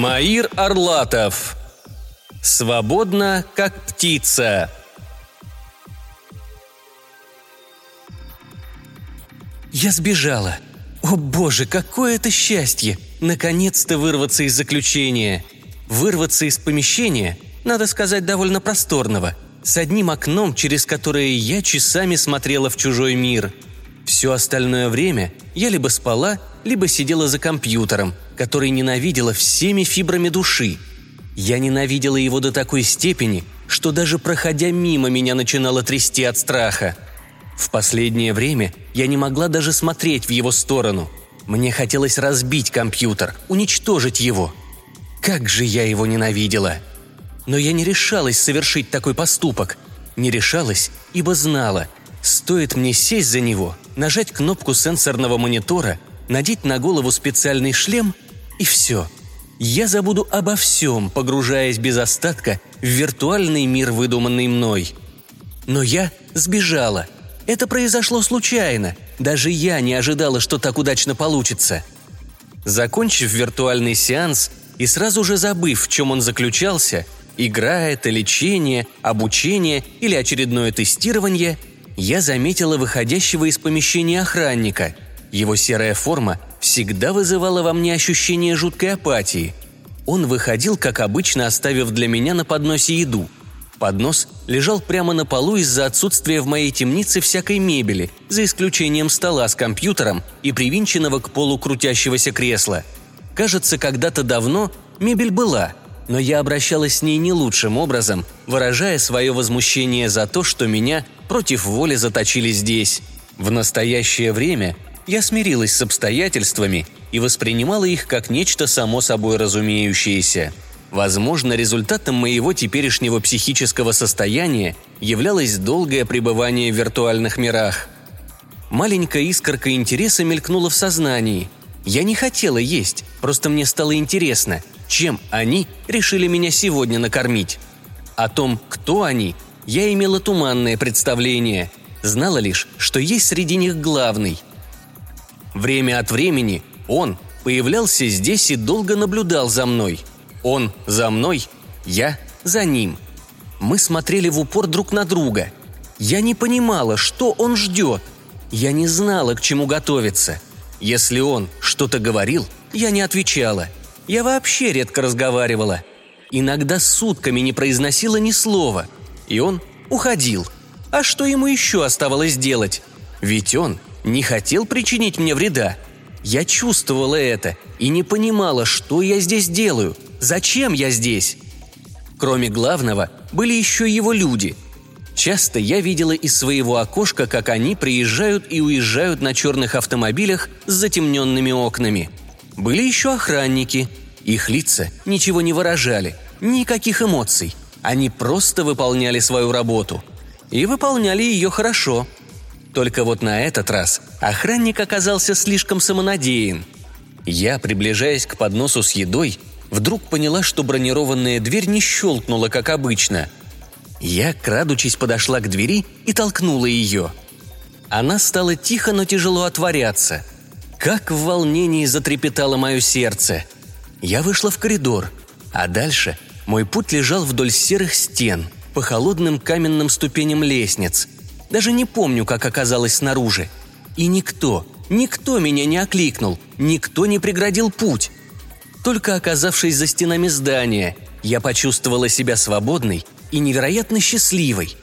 Маир Орлатов. Свободно, как птица. Я сбежала. О боже, какое это счастье! Наконец-то вырваться из заключения. Вырваться из помещения, надо сказать, довольно просторного, с одним окном, через которое я часами смотрела в чужой мир. Все остальное время я либо спала, либо сидела за компьютером, который ненавидела всеми фибрами души. Я ненавидела его до такой степени, что даже проходя мимо меня начинало трясти от страха. В последнее время я не могла даже смотреть в его сторону. Мне хотелось разбить компьютер, уничтожить его. Как же я его ненавидела! Но я не решалась совершить такой поступок. Не решалась, ибо знала, стоит мне сесть за него, нажать кнопку сенсорного монитора – надеть на голову специальный шлем и все. Я забуду обо всем, погружаясь без остатка в виртуальный мир, выдуманный мной. Но я сбежала. Это произошло случайно. Даже я не ожидала, что так удачно получится. Закончив виртуальный сеанс и сразу же забыв, в чем он заключался, игра это, лечение, обучение или очередное тестирование, я заметила выходящего из помещения охранника – его серая форма всегда вызывала во мне ощущение жуткой апатии. Он выходил, как обычно, оставив для меня на подносе еду. Поднос лежал прямо на полу из-за отсутствия в моей темнице всякой мебели, за исключением стола с компьютером и привинченного к полу крутящегося кресла. Кажется, когда-то давно мебель была, но я обращалась с ней не лучшим образом, выражая свое возмущение за то, что меня против воли заточили здесь. В настоящее время я смирилась с обстоятельствами и воспринимала их как нечто само собой разумеющееся. Возможно, результатом моего теперешнего психического состояния являлось долгое пребывание в виртуальных мирах. Маленькая искорка интереса мелькнула в сознании. Я не хотела есть, просто мне стало интересно, чем они решили меня сегодня накормить. О том, кто они, я имела туманное представление. Знала лишь, что есть среди них главный – Время от времени он появлялся здесь и долго наблюдал за мной. Он за мной, я за ним. Мы смотрели в упор друг на друга. Я не понимала, что он ждет. Я не знала, к чему готовиться. Если он что-то говорил, я не отвечала. Я вообще редко разговаривала. Иногда сутками не произносила ни слова. И он уходил. А что ему еще оставалось делать? Ведь он не хотел причинить мне вреда. Я чувствовала это и не понимала, что я здесь делаю, зачем я здесь. Кроме главного, были еще его люди. Часто я видела из своего окошка, как они приезжают и уезжают на черных автомобилях с затемненными окнами. Были еще охранники. Их лица ничего не выражали, никаких эмоций. Они просто выполняли свою работу. И выполняли ее хорошо – только вот на этот раз охранник оказался слишком самонадеян. Я, приближаясь к подносу с едой, вдруг поняла, что бронированная дверь не щелкнула, как обычно. Я, крадучись, подошла к двери и толкнула ее. Она стала тихо, но тяжело отворяться. Как в волнении затрепетало мое сердце. Я вышла в коридор, а дальше мой путь лежал вдоль серых стен, по холодным каменным ступеням лестниц – даже не помню, как оказалось снаружи. И никто, никто меня не окликнул, никто не преградил путь. Только оказавшись за стенами здания, я почувствовала себя свободной и невероятно счастливой.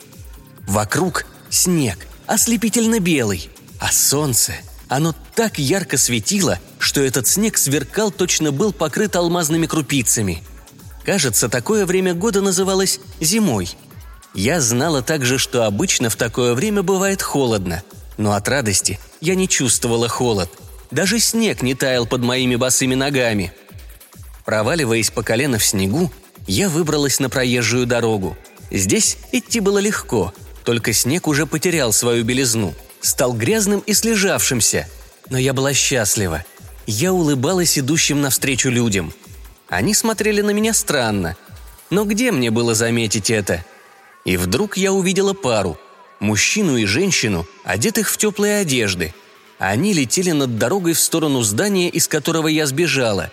Вокруг снег, ослепительно белый, а солнце, оно так ярко светило, что этот снег сверкал, точно был покрыт алмазными крупицами. Кажется, такое время года называлось зимой – я знала также, что обычно в такое время бывает холодно, но от радости я не чувствовала холод. Даже снег не таял под моими босыми ногами. Проваливаясь по колено в снегу, я выбралась на проезжую дорогу. Здесь идти было легко, только снег уже потерял свою белизну, стал грязным и слежавшимся. Но я была счастлива. Я улыбалась идущим навстречу людям. Они смотрели на меня странно. Но где мне было заметить это – и вдруг я увидела пару – мужчину и женщину, одетых в теплые одежды. Они летели над дорогой в сторону здания, из которого я сбежала.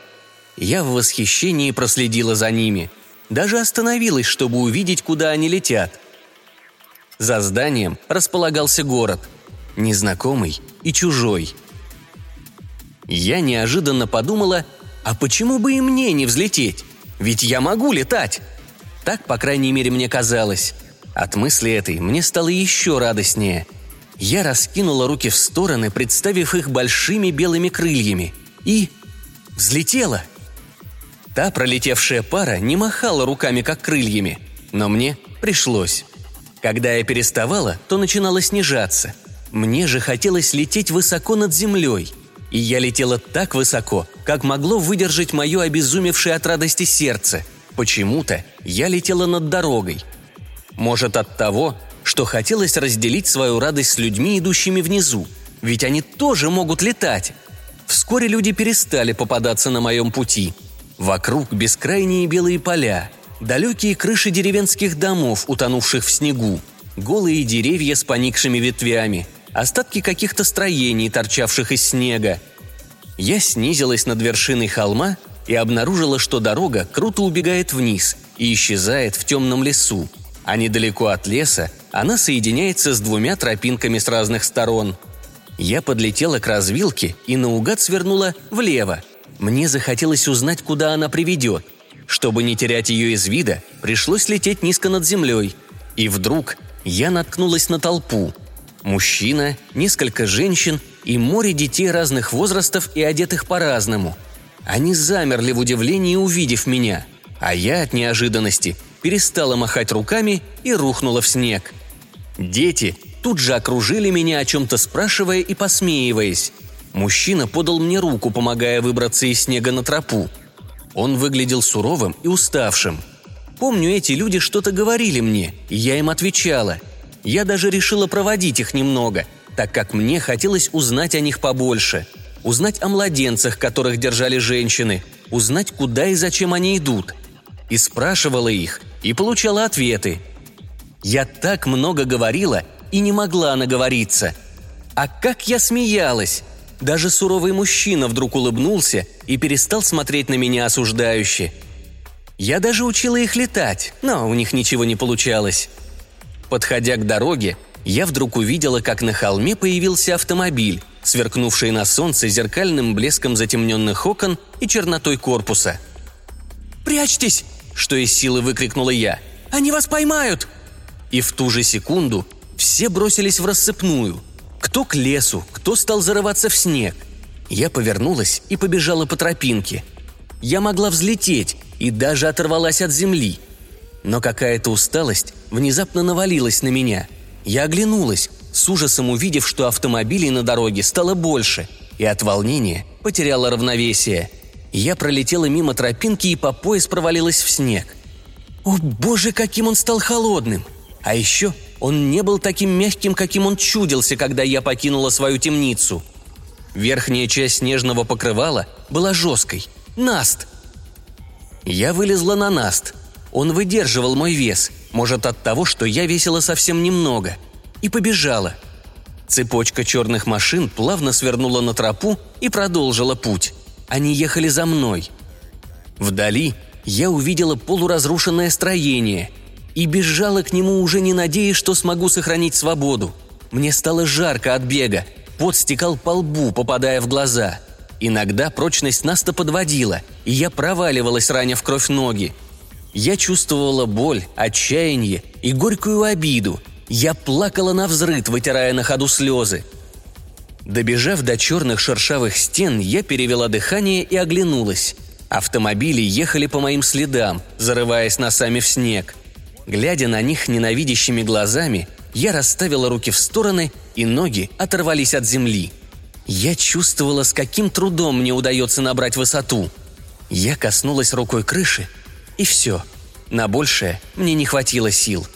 Я в восхищении проследила за ними. Даже остановилась, чтобы увидеть, куда они летят. За зданием располагался город. Незнакомый и чужой. Я неожиданно подумала, а почему бы и мне не взлететь? Ведь я могу летать. Так, по крайней мере, мне казалось. От мысли этой мне стало еще радостнее. Я раскинула руки в стороны, представив их большими белыми крыльями. И взлетела. Та пролетевшая пара не махала руками, как крыльями, но мне пришлось. Когда я переставала, то начинала снижаться. Мне же хотелось лететь высоко над землей. И я летела так высоко, как могло выдержать мое обезумевшее от радости сердце. Почему-то я летела над дорогой. Может от того, что хотелось разделить свою радость с людьми, идущими внизу. Ведь они тоже могут летать. Вскоре люди перестали попадаться на моем пути. Вокруг бескрайние белые поля, далекие крыши деревенских домов, утонувших в снегу, голые деревья с поникшими ветвями, остатки каких-то строений, торчавших из снега. Я снизилась над вершиной холма и обнаружила, что дорога круто убегает вниз и исчезает в темном лесу, а недалеко от леса она соединяется с двумя тропинками с разных сторон. Я подлетела к развилке и наугад свернула влево. Мне захотелось узнать, куда она приведет. Чтобы не терять ее из вида, пришлось лететь низко над землей. И вдруг я наткнулась на толпу. Мужчина, несколько женщин и море детей разных возрастов и одетых по-разному. Они замерли в удивлении, увидев меня, а я от неожиданности перестала махать руками и рухнула в снег – Дети тут же окружили меня, о чем-то спрашивая и посмеиваясь. Мужчина подал мне руку, помогая выбраться из снега на тропу. Он выглядел суровым и уставшим. Помню, эти люди что-то говорили мне, и я им отвечала. Я даже решила проводить их немного, так как мне хотелось узнать о них побольше. Узнать о младенцах, которых держали женщины, узнать, куда и зачем они идут. И спрашивала их, и получала ответы – я так много говорила и не могла наговориться. А как я смеялась! Даже суровый мужчина вдруг улыбнулся и перестал смотреть на меня осуждающе. Я даже учила их летать, но у них ничего не получалось. Подходя к дороге, я вдруг увидела, как на холме появился автомобиль, сверкнувший на солнце зеркальным блеском затемненных окон и чернотой корпуса. «Прячьтесь!» – что из силы выкрикнула я. «Они вас поймают!» И в ту же секунду все бросились в рассыпную. Кто к лесу, кто стал зарываться в снег. Я повернулась и побежала по тропинке. Я могла взлететь и даже оторвалась от земли. Но какая-то усталость внезапно навалилась на меня. Я оглянулась, с ужасом увидев, что автомобилей на дороге стало больше, и от волнения потеряла равновесие. Я пролетела мимо тропинки и по пояс провалилась в снег. О боже, каким он стал холодным! А еще он не был таким мягким, каким он чудился, когда я покинула свою темницу. Верхняя часть снежного покрывала была жесткой. Наст! Я вылезла на наст. Он выдерживал мой вес, может от того, что я весила совсем немного. И побежала. Цепочка черных машин плавно свернула на тропу и продолжила путь. Они ехали за мной. Вдали я увидела полуразрушенное строение – и бежала к нему, уже не надеясь, что смогу сохранить свободу. Мне стало жарко от бега, пот стекал по лбу, попадая в глаза. Иногда прочность Наста подводила, и я проваливалась, раня в кровь ноги. Я чувствовала боль, отчаяние и горькую обиду. Я плакала на взрыд, вытирая на ходу слезы. Добежав до черных шершавых стен, я перевела дыхание и оглянулась. Автомобили ехали по моим следам, зарываясь носами в снег – Глядя на них ненавидящими глазами, я расставила руки в стороны, и ноги оторвались от земли. Я чувствовала, с каким трудом мне удается набрать высоту. Я коснулась рукой крыши, и все. На большее мне не хватило сил.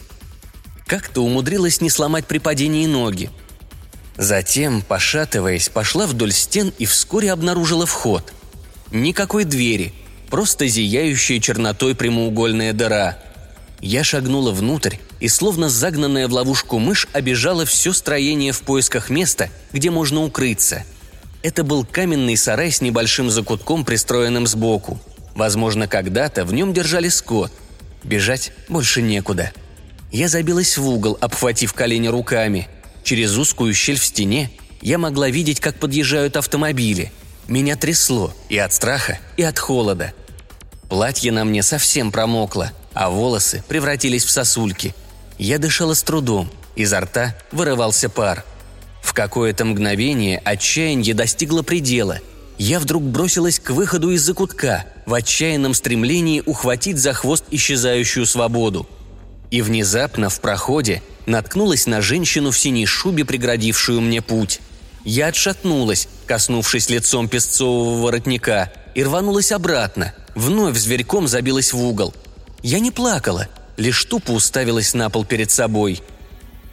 Как-то умудрилась не сломать при падении ноги. Затем, пошатываясь, пошла вдоль стен и вскоре обнаружила вход. Никакой двери, просто зияющая чернотой прямоугольная дыра – я шагнула внутрь и, словно загнанная в ловушку мышь, обижала все строение в поисках места, где можно укрыться. Это был каменный сарай с небольшим закутком, пристроенным сбоку. Возможно, когда-то в нем держали скот. Бежать больше некуда. Я забилась в угол, обхватив колени руками. Через узкую щель в стене я могла видеть, как подъезжают автомобили. Меня трясло и от страха, и от холода. Платье на мне совсем промокло, а волосы превратились в сосульки. Я дышала с трудом, изо рта вырывался пар. В какое-то мгновение отчаяние достигло предела. Я вдруг бросилась к выходу из закутка, в отчаянном стремлении ухватить за хвост исчезающую свободу. И внезапно в проходе наткнулась на женщину в синей шубе, преградившую мне путь. Я отшатнулась, коснувшись лицом песцового воротника, и рванулась обратно, вновь зверьком забилась в угол. Я не плакала, лишь тупо уставилась на пол перед собой.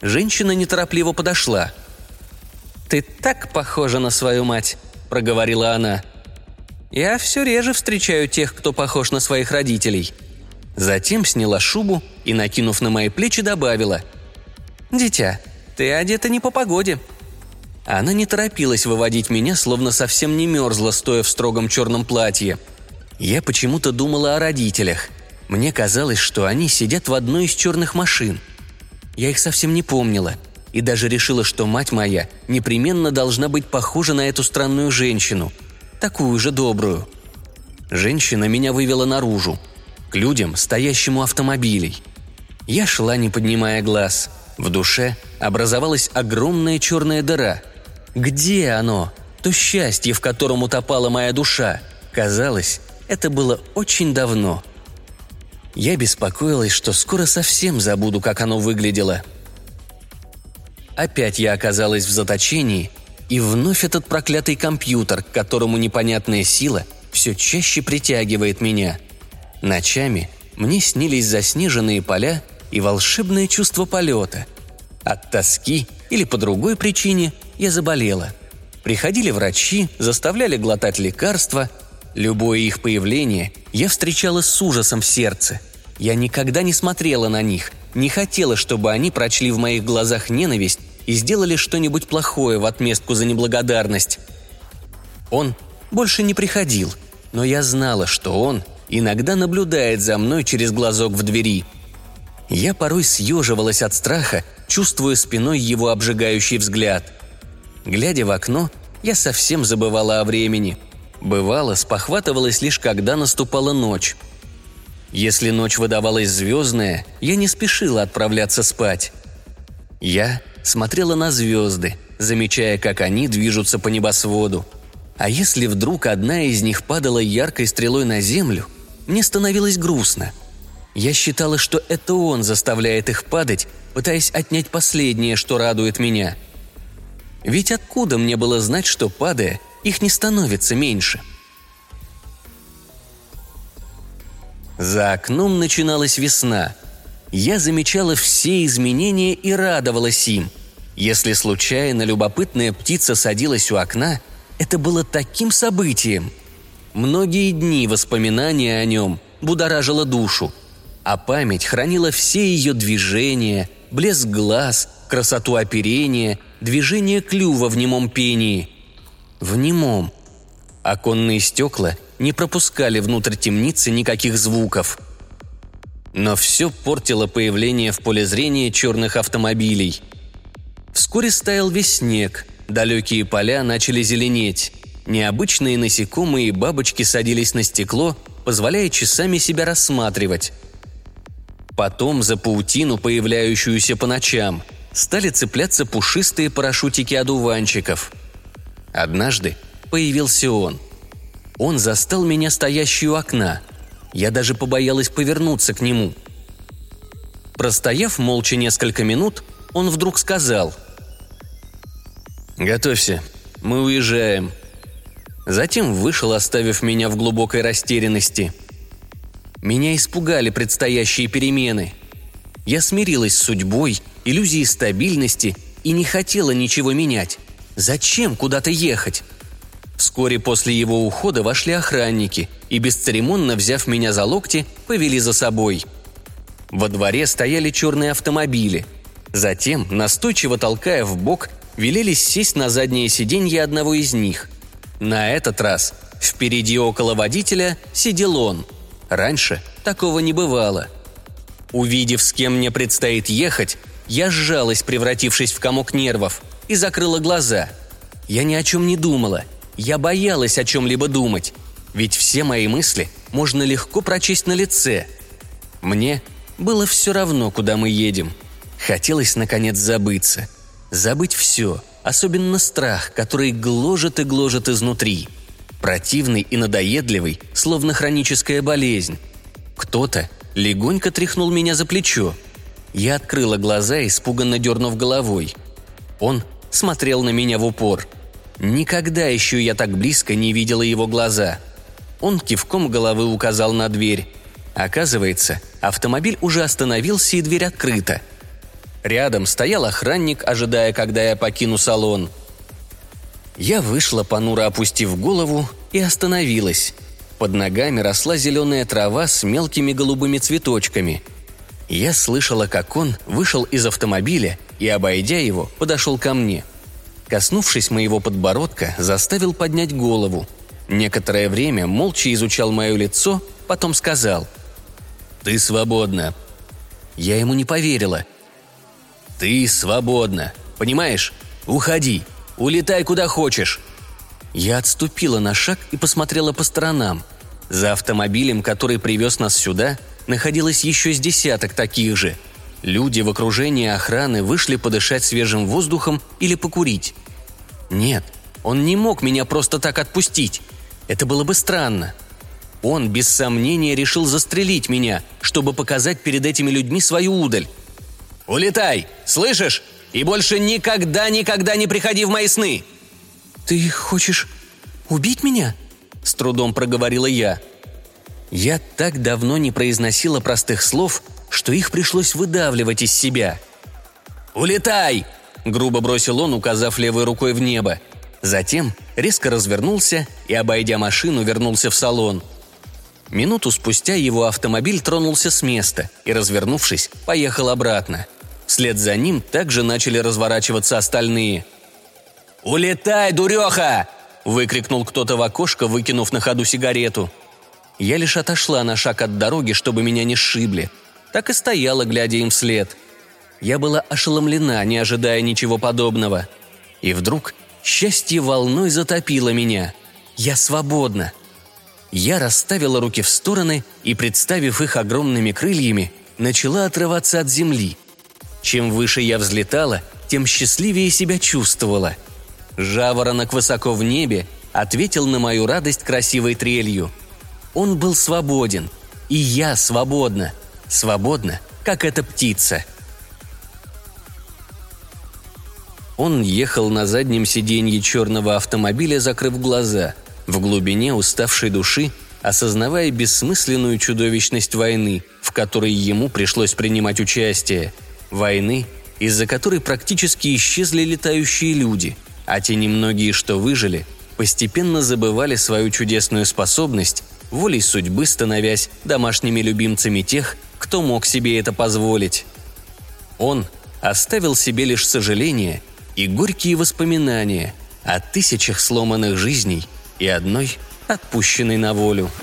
Женщина неторопливо подошла. «Ты так похожа на свою мать», — проговорила она. «Я все реже встречаю тех, кто похож на своих родителей». Затем сняла шубу и, накинув на мои плечи, добавила. «Дитя, ты одета не по погоде». Она не торопилась выводить меня, словно совсем не мерзла, стоя в строгом черном платье. Я почему-то думала о родителях. Мне казалось, что они сидят в одной из черных машин. Я их совсем не помнила, и даже решила, что мать моя непременно должна быть похожа на эту странную женщину, такую же добрую. Женщина меня вывела наружу, к людям, стоящим у автомобилей. Я шла, не поднимая глаз. В душе образовалась огромная черная дыра – где оно? То счастье, в котором утопала моя душа. Казалось, это было очень давно. Я беспокоилась, что скоро совсем забуду, как оно выглядело. Опять я оказалась в заточении, и вновь этот проклятый компьютер, к которому непонятная сила все чаще притягивает меня. Ночами мне снились заснеженные поля и волшебное чувство полета. От тоски или по другой причине я заболела. Приходили врачи, заставляли глотать лекарства. Любое их появление я встречала с ужасом в сердце. Я никогда не смотрела на них, не хотела, чтобы они прочли в моих глазах ненависть и сделали что-нибудь плохое в отместку за неблагодарность. Он больше не приходил, но я знала, что он иногда наблюдает за мной через глазок в двери. Я порой съеживалась от страха чувствуя спиной его обжигающий взгляд. Глядя в окно, я совсем забывала о времени. Бывало, спохватывалась лишь когда наступала ночь. Если ночь выдавалась звездная, я не спешила отправляться спать. Я смотрела на звезды, замечая, как они движутся по небосводу. А если вдруг одна из них падала яркой стрелой на землю, мне становилось грустно. Я считала, что это он заставляет их падать, пытаясь отнять последнее, что радует меня. Ведь откуда мне было знать, что, падая, их не становится меньше? За окном начиналась весна. Я замечала все изменения и радовалась им. Если случайно любопытная птица садилась у окна, это было таким событием. Многие дни воспоминания о нем будоражило душу, а память хранила все ее движения, блеск глаз, красоту оперения, движение клюва в немом пении. В немом. Оконные стекла не пропускали внутрь темницы никаких звуков. Но все портило появление в поле зрения черных автомобилей. Вскоре стаял весь снег, далекие поля начали зеленеть. Необычные насекомые и бабочки садились на стекло, позволяя часами себя рассматривать. Потом за паутину, появляющуюся по ночам, стали цепляться пушистые парашютики одуванчиков. Однажды появился он. Он застал меня стоящей у окна. Я даже побоялась повернуться к нему. Простояв молча несколько минут, он вдруг сказал «Готовься, мы уезжаем». Затем вышел, оставив меня в глубокой растерянности – меня испугали предстоящие перемены. Я смирилась с судьбой, иллюзией стабильности и не хотела ничего менять. Зачем куда-то ехать? Вскоре после его ухода вошли охранники и, бесцеремонно взяв меня за локти, повели за собой. Во дворе стояли черные автомобили. Затем, настойчиво толкая в бок, велели сесть на заднее сиденье одного из них. На этот раз Впереди около водителя сидел он. Раньше такого не бывало. Увидев, с кем мне предстоит ехать, я сжалась, превратившись в комок нервов, и закрыла глаза. Я ни о чем не думала. Я боялась о чем-либо думать. Ведь все мои мысли можно легко прочесть на лице. Мне было все равно, куда мы едем. Хотелось, наконец, забыться. Забыть все, особенно страх, который гложет и гложет изнутри. Противный и надоедливый, словно хроническая болезнь. Кто-то легонько тряхнул меня за плечо. Я открыла глаза, испуганно дернув головой. Он смотрел на меня в упор. Никогда еще я так близко не видела его глаза. Он кивком головы указал на дверь. Оказывается, автомобиль уже остановился и дверь открыта. Рядом стоял охранник, ожидая, когда я покину салон. Я вышла, понуро опустив голову, и остановилась. Под ногами росла зеленая трава с мелкими голубыми цветочками. Я слышала, как он вышел из автомобиля и, обойдя его, подошел ко мне. Коснувшись моего подбородка, заставил поднять голову. Некоторое время молча изучал мое лицо, потом сказал «Ты свободна». Я ему не поверила. «Ты свободна. Понимаешь? Уходи. Улетай куда хочешь». Я отступила на шаг и посмотрела по сторонам. За автомобилем, который привез нас сюда, находилось еще с десяток таких же. Люди в окружении охраны вышли подышать свежим воздухом или покурить. Нет, он не мог меня просто так отпустить. Это было бы странно. Он, без сомнения, решил застрелить меня, чтобы показать перед этими людьми свою удаль. «Улетай! Слышишь? И больше никогда-никогда не приходи в мои сны!» «Ты хочешь убить меня?» – с трудом проговорила я. Я так давно не произносила простых слов, что их пришлось выдавливать из себя. «Улетай!» – грубо бросил он, указав левой рукой в небо. Затем резко развернулся и, обойдя машину, вернулся в салон. Минуту спустя его автомобиль тронулся с места и, развернувшись, поехал обратно. Вслед за ним также начали разворачиваться остальные. «Улетай, дуреха!» – выкрикнул кто-то в окошко, выкинув на ходу сигарету. Я лишь отошла на шаг от дороги, чтобы меня не сшибли. Так и стояла, глядя им вслед. Я была ошеломлена, не ожидая ничего подобного. И вдруг счастье волной затопило меня. Я свободна. Я расставила руки в стороны и, представив их огромными крыльями, начала отрываться от земли – чем выше я взлетала, тем счастливее себя чувствовала. Жаворонок высоко в небе ответил на мою радость красивой трелью. Он был свободен, и я свободна. Свободна, как эта птица. Он ехал на заднем сиденье черного автомобиля, закрыв глаза, в глубине уставшей души, осознавая бессмысленную чудовищность войны, в которой ему пришлось принимать участие – Войны, из-за которой практически исчезли летающие люди, а те немногие, что выжили, постепенно забывали свою чудесную способность, волей судьбы становясь домашними любимцами тех, кто мог себе это позволить. Он оставил себе лишь сожаления и горькие воспоминания о тысячах сломанных жизней и одной отпущенной на волю –